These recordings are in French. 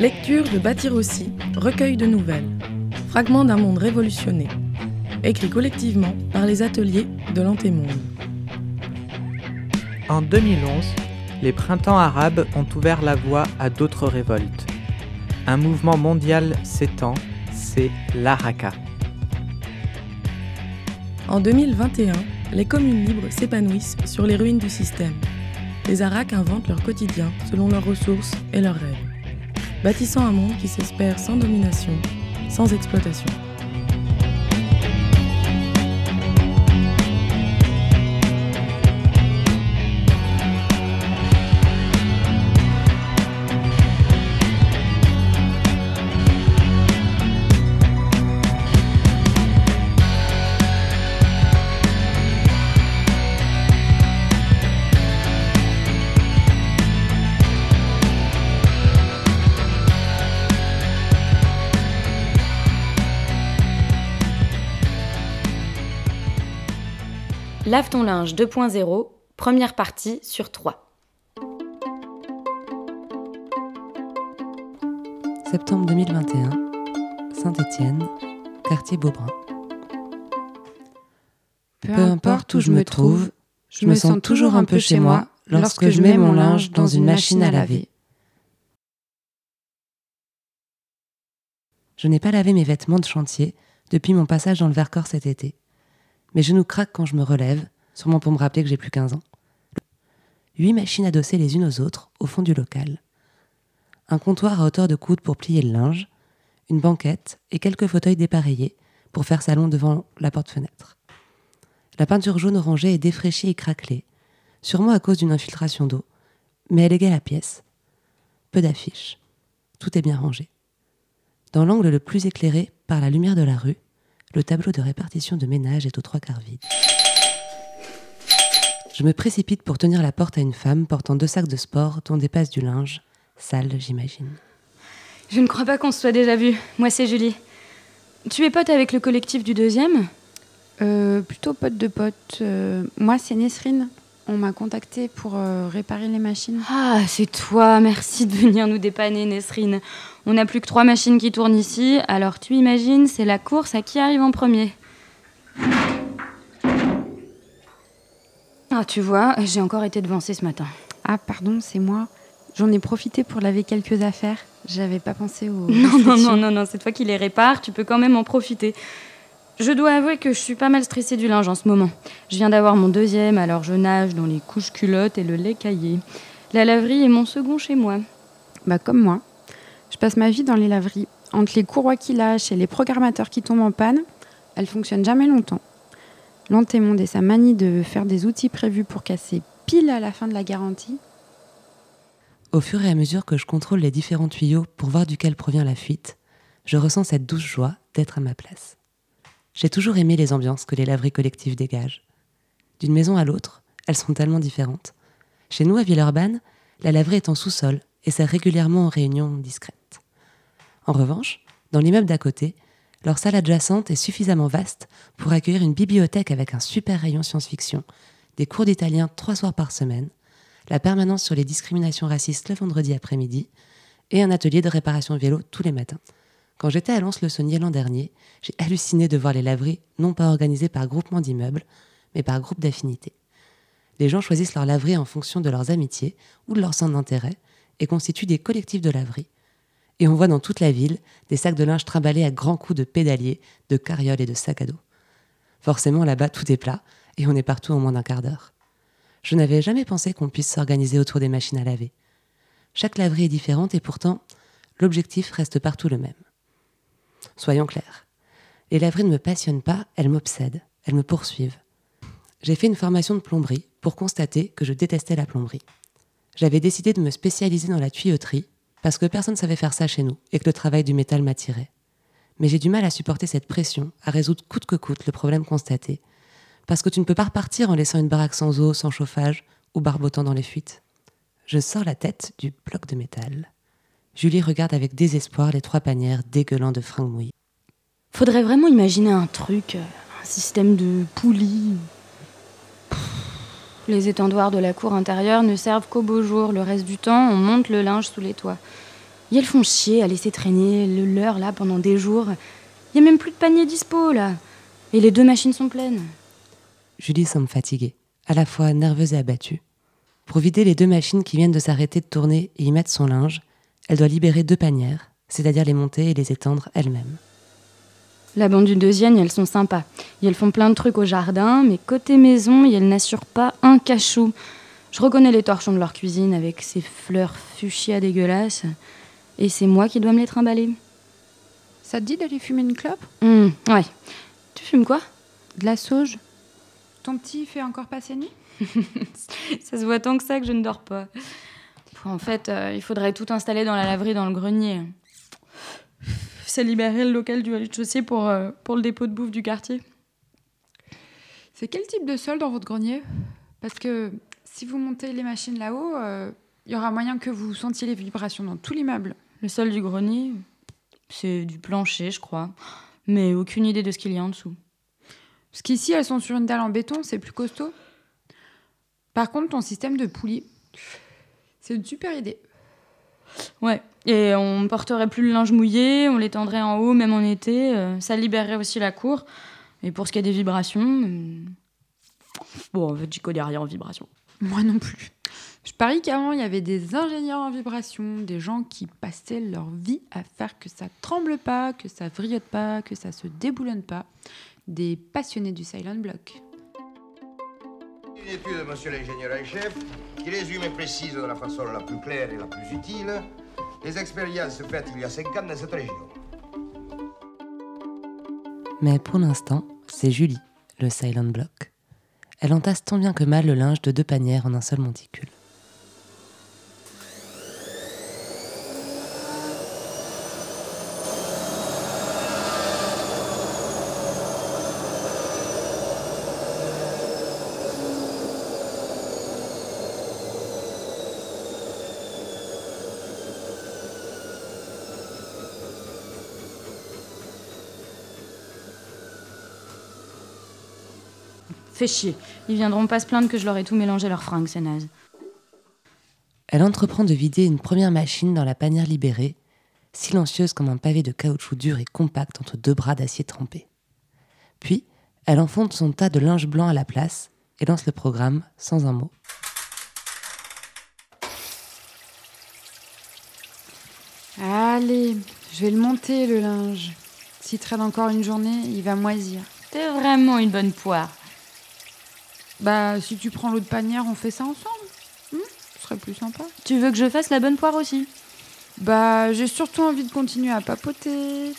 Lecture de Bâtir aussi, recueil de nouvelles, fragments d'un monde révolutionné, écrit collectivement par les ateliers de l'Antémonde. En 2011, les printemps arabes ont ouvert la voie à d'autres révoltes. Un mouvement mondial s'étend, c'est l'Araka. En 2021, les communes libres s'épanouissent sur les ruines du système. Les Aracs inventent leur quotidien selon leurs ressources et leurs rêves bâtissant un monde qui s'espère sans domination, sans exploitation. Lave ton linge 2.0, première partie sur 3. Septembre 2021, Saint-Étienne, quartier Beaubrun. Peu importe où je me trouve, je me sens toujours un peu chez moi lorsque je mets mon linge dans une machine à laver. Je n'ai pas lavé mes vêtements de chantier depuis mon passage dans le Vercors cet été. Mes genoux craquent quand je me relève, sûrement pour me rappeler que j'ai plus 15 ans. Huit machines adossées les unes aux autres au fond du local. Un comptoir à hauteur de coude pour plier le linge, une banquette et quelques fauteuils dépareillés pour faire salon devant la porte-fenêtre. La peinture jaune orangée est défraîchie et craquelée, sûrement à cause d'une infiltration d'eau, mais elle égale la pièce. Peu d'affiches. Tout est bien rangé. Dans l'angle le plus éclairé par la lumière de la rue, le tableau de répartition de ménage est aux trois quarts vide. Je me précipite pour tenir la porte à une femme portant deux sacs de sport dont dépasse du linge, sale j'imagine. Je ne crois pas qu'on se soit déjà vu. Moi c'est Julie. Tu es pote avec le collectif du deuxième? Euh, Plutôt pote de pote. Euh, moi c'est Nesrine. On m'a contacté pour euh, réparer les machines. Ah, c'est toi. Merci de venir nous dépanner, Nesrine. On n'a plus que trois machines qui tournent ici, alors tu imagines, c'est la course à qui arrive en premier. Ah, tu vois, j'ai encore été devancée ce matin. Ah, pardon, c'est moi. J'en ai profité pour laver quelques affaires. J'avais pas pensé au. Non, non, non, non, non, c'est toi qui les répares, tu peux quand même en profiter. Je dois avouer que je suis pas mal stressée du linge en ce moment. Je viens d'avoir mon deuxième, alors je nage dans les couches culottes et le lait caillé. La laverie est mon second chez moi. Bah, comme moi. Je passe ma vie dans les laveries. Entre les courroies qui lâchent et les programmateurs qui tombent en panne, elles fonctionnent jamais longtemps. L'antémonde et sa manie de faire des outils prévus pour casser pile à la fin de la garantie. Au fur et à mesure que je contrôle les différents tuyaux pour voir duquel provient la fuite, je ressens cette douce joie d'être à ma place. J'ai toujours aimé les ambiances que les laveries collectives dégagent. D'une maison à l'autre, elles sont tellement différentes. Chez nous, à Villeurbanne, la laverie est en sous-sol et sert régulièrement aux réunions discrètes. En revanche, dans l'immeuble d'à côté, leur salle adjacente est suffisamment vaste pour accueillir une bibliothèque avec un super rayon science-fiction, des cours d'italien trois soirs par semaine, la permanence sur les discriminations racistes le vendredi après-midi et un atelier de réparation vélo tous les matins. Quand j'étais à Lons-le-Saunier l'an dernier, j'ai halluciné de voir les laveries non pas organisées par groupement d'immeubles, mais par groupe d'affinités. Les gens choisissent leur laverie en fonction de leurs amitiés ou de leur centre d'intérêt et constituent des collectifs de laverie. Et on voit dans toute la ville des sacs de linge trimballés à grands coups de pédaliers, de carrioles et de sacs à dos. Forcément, là-bas, tout est plat et on est partout en moins d'un quart d'heure. Je n'avais jamais pensé qu'on puisse s'organiser autour des machines à laver. Chaque laverie est différente et pourtant, l'objectif reste partout le même. Soyons clairs. Les laveries ne me passionnent pas, elles m'obsèdent, elles me poursuivent. J'ai fait une formation de plomberie pour constater que je détestais la plomberie. J'avais décidé de me spécialiser dans la tuyauterie parce que personne ne savait faire ça chez nous et que le travail du métal m'attirait. Mais j'ai du mal à supporter cette pression, à résoudre coûte que coûte le problème constaté. Parce que tu ne peux pas repartir en laissant une baraque sans eau, sans chauffage ou barbotant dans les fuites. Je sors la tête du bloc de métal. Julie regarde avec désespoir les trois panières dégueulant de fringues mouillées. Faudrait vraiment imaginer un truc, un système de poulies. Les étendoirs de la cour intérieure ne servent qu'au beau jour. Le reste du temps, on monte le linge sous les toits. Et elles font chier à laisser traîner le leur là pendant des jours. Il n'y a même plus de panier dispo là. Et les deux machines sont pleines. Julie semble fatiguée, à la fois nerveuse et abattue. Pour vider les deux machines qui viennent de s'arrêter de tourner et y mettre son linge, elle doit libérer deux panières, c'est-à-dire les monter et les étendre elle-même. La bande du deuxième, elles sont sympas. Et elles font plein de trucs au jardin, mais côté maison, elles n'assurent pas un cachot. Je reconnais les torchons de leur cuisine avec ces fleurs fuchsia dégueulasses. Et c'est moi qui dois me les trimballer. Ça te dit d'aller fumer une clope? Hum, ouais. Tu fumes quoi? De la sauge Ton petit fait encore passer nuit? Ça se voit tant que ça que je ne dors pas. En fait, euh, il faudrait tout installer dans la laverie dans le grenier. C'est libérer le local du rez-de-chaussée pour, euh, pour le dépôt de bouffe du quartier. C'est quel type de sol dans votre grenier? Parce que si vous montez les machines là-haut, euh, il y aura moyen que vous sentiez les vibrations dans tout l'immeuble. Le sol du grenier, c'est du plancher, je crois. Mais aucune idée de ce qu'il y a en dessous. Parce qu'ici, elles sont sur une dalle en béton, c'est plus costaud. Par contre, ton système de poulie, c'est une super idée. Ouais, et on porterait plus le linge mouillé, on l'étendrait en haut, même en été. euh, ça libérerait aussi la cour. Et pour ce qui est des vibrations, euh, bon, en fait, j'y connais rien en vibrations. Moi non plus. Je parie qu'avant, il y avait des ingénieurs en vibration, des gens qui passaient leur vie à faire que ça tremble pas, que ça vrilleute pas, que ça se déboulonne pas. Des passionnés du silent block. Une étude, monsieur l'ingénieur en chef, qui résume et précise de la façon la plus claire et la plus utile les expériences faites il y a cinq ans dans cette région. Mais pour l'instant, c'est Julie, le silent block. Elle entasse tant bien que mal le linge de deux panières en un seul monticule. Fais chier. Ils viendront pas se plaindre que je leur ai tout mélangé leurs fringues, c'est naze. Elle entreprend de vider une première machine dans la panière libérée, silencieuse comme un pavé de caoutchouc dur et compact entre deux bras d'acier trempé. Puis, elle enfonce son tas de linge blanc à la place et lance le programme sans un mot. Allez, je vais le monter le linge. S'il traîne encore une journée, il va moisir. T'es vraiment une bonne poire. Bah, si tu prends l'autre panière, on fait ça ensemble. Hmm, ce serait plus sympa. Tu veux que je fasse la bonne poire aussi? Bah, j'ai surtout envie de continuer à papoter.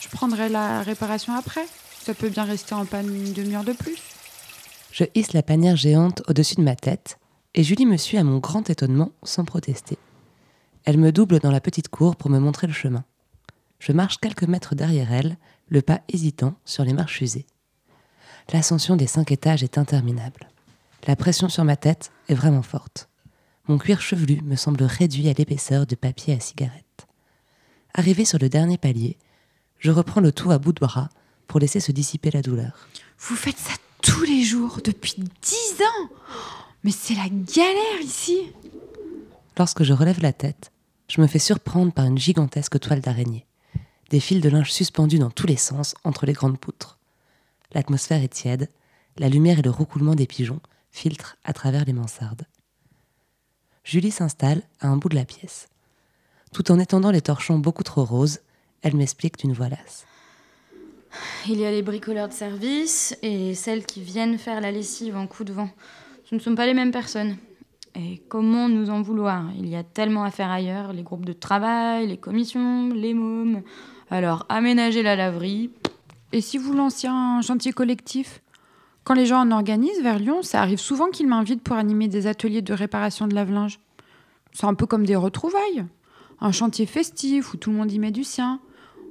Je prendrai la réparation après. Ça peut bien rester en panne une demi-heure de plus. Je hisse la panière géante au-dessus de ma tête et Julie me suit à mon grand étonnement sans protester. Elle me double dans la petite cour pour me montrer le chemin. Je marche quelques mètres derrière elle, le pas hésitant sur les marches usées. L'ascension des cinq étages est interminable. La pression sur ma tête est vraiment forte. Mon cuir chevelu me semble réduit à l'épaisseur de papier à cigarette. Arrivé sur le dernier palier, je reprends le tout à bout de bras pour laisser se dissiper la douleur. Vous faites ça tous les jours, depuis dix ans Mais c'est la galère ici Lorsque je relève la tête, je me fais surprendre par une gigantesque toile d'araignée. Des fils de linge suspendus dans tous les sens entre les grandes poutres. L'atmosphère est tiède, la lumière et le roucoulement des pigeons filtrent à travers les mansardes. Julie s'installe à un bout de la pièce. Tout en étendant les torchons beaucoup trop roses, elle m'explique d'une voix lasse. Il y a les bricoleurs de service et celles qui viennent faire la lessive en coup de vent. Ce ne sont pas les mêmes personnes. Et comment nous en vouloir? Il y a tellement à faire ailleurs, les groupes de travail, les commissions, les mômes. Alors, aménager la laverie, Et si vous lanciez un chantier collectif Quand les gens en organisent vers Lyon, ça arrive souvent qu'ils m'invitent pour animer des ateliers de réparation de lave-linge. C'est un peu comme des retrouvailles. Un chantier festif où tout le monde y met du sien.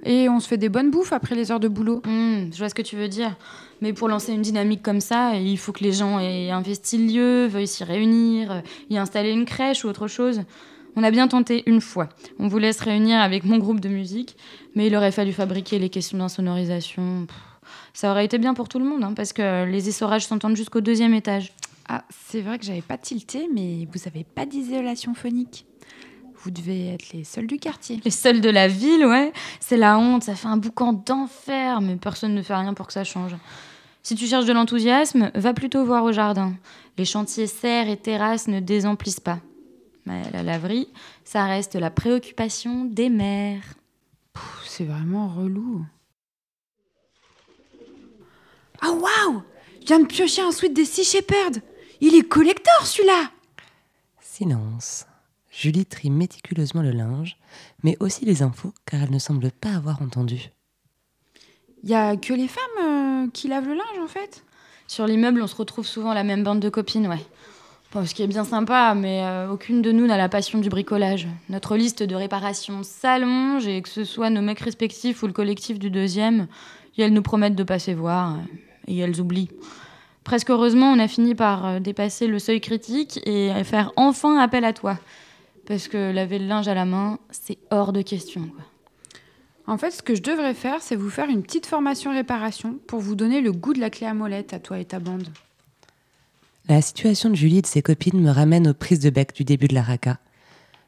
Et on se fait des bonnes bouffes après les heures de boulot. Hmm, je vois ce que tu veux dire. Mais pour lancer une dynamique comme ça, il faut que les gens aient investi le lieu, veuillent s'y réunir, euh, y installer une crèche ou autre chose. On a bien tenté une fois. On voulait se réunir avec mon groupe de musique, mais il aurait fallu fabriquer les questions d'insonorisation. Ça aurait été bien pour tout le monde, hein, parce que les essorages s'entendent jusqu'au deuxième étage. Ah, c'est vrai que j'avais pas tilté, mais vous avez pas d'isolation phonique. Vous devez être les seuls du quartier. Les seuls de la ville, ouais. C'est la honte, ça fait un boucan d'enfer, mais personne ne fait rien pour que ça change. Si tu cherches de l'enthousiasme, va plutôt voir au jardin. Les chantiers serres et terrasses ne désemplissent pas. La laverie, ça reste la préoccupation des mères. C'est vraiment relou. Ah waouh Je viens de piocher un sweat des Sea Shepherd Il est collector celui-là Silence. Julie trie méticuleusement le linge, mais aussi les infos, car elle ne semble pas avoir entendu. Il y a que les femmes euh, qui lavent le linge en fait Sur l'immeuble, on se retrouve souvent la même bande de copines, ouais. Ce qui est bien sympa, mais euh, aucune de nous n'a la passion du bricolage. Notre liste de réparations s'allonge et que ce soit nos mecs respectifs ou le collectif du deuxième, elles nous promettent de passer voir euh, et elles oublient. Presque heureusement, on a fini par euh, dépasser le seuil critique et faire enfin appel à toi. Parce que laver le linge à la main, c'est hors de question. En fait, ce que je devrais faire, c'est vous faire une petite formation réparation pour vous donner le goût de la clé à molette à toi et ta bande. La situation de Julie et de ses copines me ramène aux prises de bec du début de la RACA.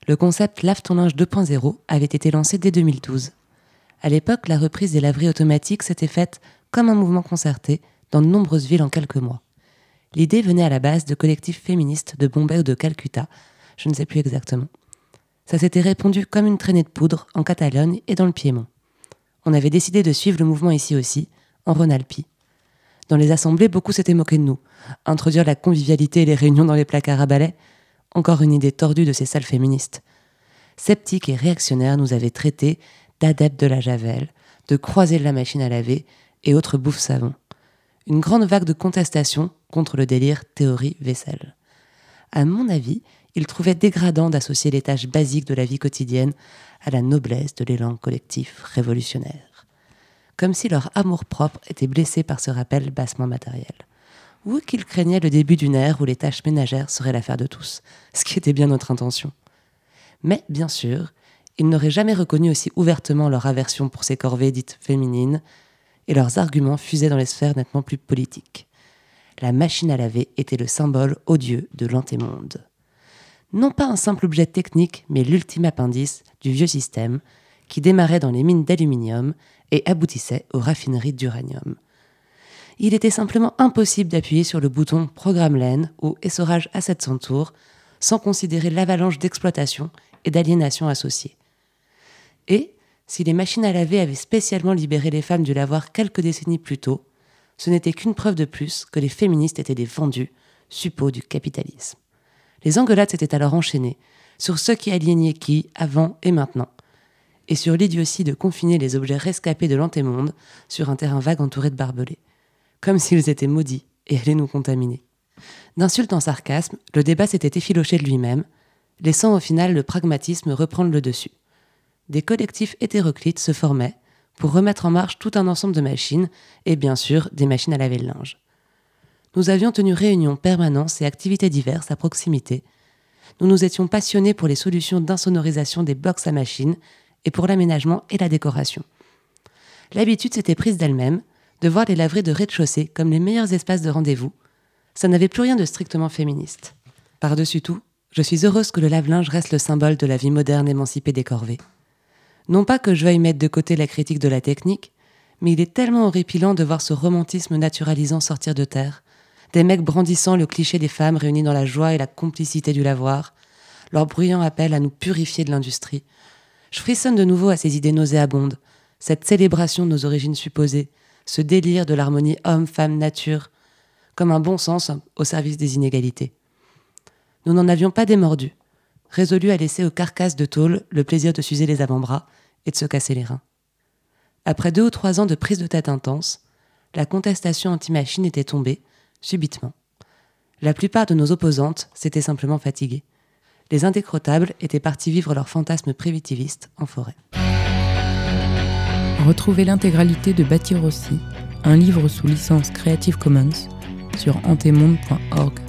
Le concept Lave ton linge 2.0 avait été lancé dès 2012. À l'époque, la reprise des laveries automatiques s'était faite comme un mouvement concerté dans de nombreuses villes en quelques mois. L'idée venait à la base de collectifs féministes de Bombay ou de Calcutta, je ne sais plus exactement. Ça s'était répandu comme une traînée de poudre en Catalogne et dans le Piémont. On avait décidé de suivre le mouvement ici aussi, en Rhône-Alpes. Dans les assemblées, beaucoup s'étaient moqués de nous. Introduire la convivialité et les réunions dans les placards à balai Encore une idée tordue de ces salles féministes. Sceptiques et réactionnaires nous avaient traités d'adeptes de la javel, de croiser de la machine à laver et autres bouffes savons. Une grande vague de contestation contre le délire théorie vaisselle. À mon avis, ils trouvaient dégradant d'associer les tâches basiques de la vie quotidienne à la noblesse de l'élan collectif révolutionnaire. Comme si leur amour-propre était blessé par ce rappel bassement matériel. Ou qu'ils craignaient le début d'une ère où les tâches ménagères seraient l'affaire de tous, ce qui était bien notre intention. Mais, bien sûr, ils n'auraient jamais reconnu aussi ouvertement leur aversion pour ces corvées dites féminines, et leurs arguments fusaient dans les sphères nettement plus politiques. La machine à laver était le symbole odieux de l'antémonde non pas un simple objet technique, mais l'ultime appendice du vieux système qui démarrait dans les mines d'aluminium et aboutissait aux raffineries d'uranium. Il était simplement impossible d'appuyer sur le bouton Programme laine ou Essorage à 700 tours sans considérer l'avalanche d'exploitation et d'aliénation associée. Et, si les machines à laver avaient spécialement libéré les femmes du lavoir quelques décennies plus tôt, ce n'était qu'une preuve de plus que les féministes étaient des vendus, suppôts du capitalisme. Les engueulades s'étaient alors enchaînées sur ceux qui aliénaient qui, avant et maintenant, et sur l'idiotie de confiner les objets rescapés de l'antémonde sur un terrain vague entouré de barbelés, comme s'ils étaient maudits et allaient nous contaminer. D'insulte en sarcasme, le débat s'était effiloché de lui-même, laissant au final le pragmatisme reprendre le dessus. Des collectifs hétéroclites se formaient pour remettre en marche tout un ensemble de machines, et bien sûr des machines à laver le linge. Nous avions tenu réunions, permanences et activités diverses à proximité. Nous nous étions passionnés pour les solutions d'insonorisation des box à machines et pour l'aménagement et la décoration. L'habitude s'était prise d'elle-même de voir les laveries de rez-de-chaussée comme les meilleurs espaces de rendez-vous. Ça n'avait plus rien de strictement féministe. Par-dessus tout, je suis heureuse que le lave-linge reste le symbole de la vie moderne émancipée des corvées. Non pas que je veuille mettre de côté la critique de la technique, mais il est tellement horripilant de voir ce romantisme naturalisant sortir de terre, des mecs brandissant le cliché des femmes réunies dans la joie et la complicité du lavoir, leur bruyant appel à nous purifier de l'industrie. Je frissonne de nouveau à ces idées nauséabondes, cette célébration de nos origines supposées, ce délire de l'harmonie homme-femme-nature, comme un bon sens au service des inégalités. Nous n'en avions pas démordu, résolus à laisser aux carcasses de tôle le plaisir de s'user les avant-bras et de se casser les reins. Après deux ou trois ans de prise de tête intense, la contestation anti-machine était tombée, subitement. La plupart de nos opposantes s'étaient simplement fatiguées. Les indécrottables étaient partis vivre leurs fantasmes primitivistes en forêt. Retrouvez l'intégralité de Bâtir aussi, un livre sous licence Creative Commons, sur antemonde.org.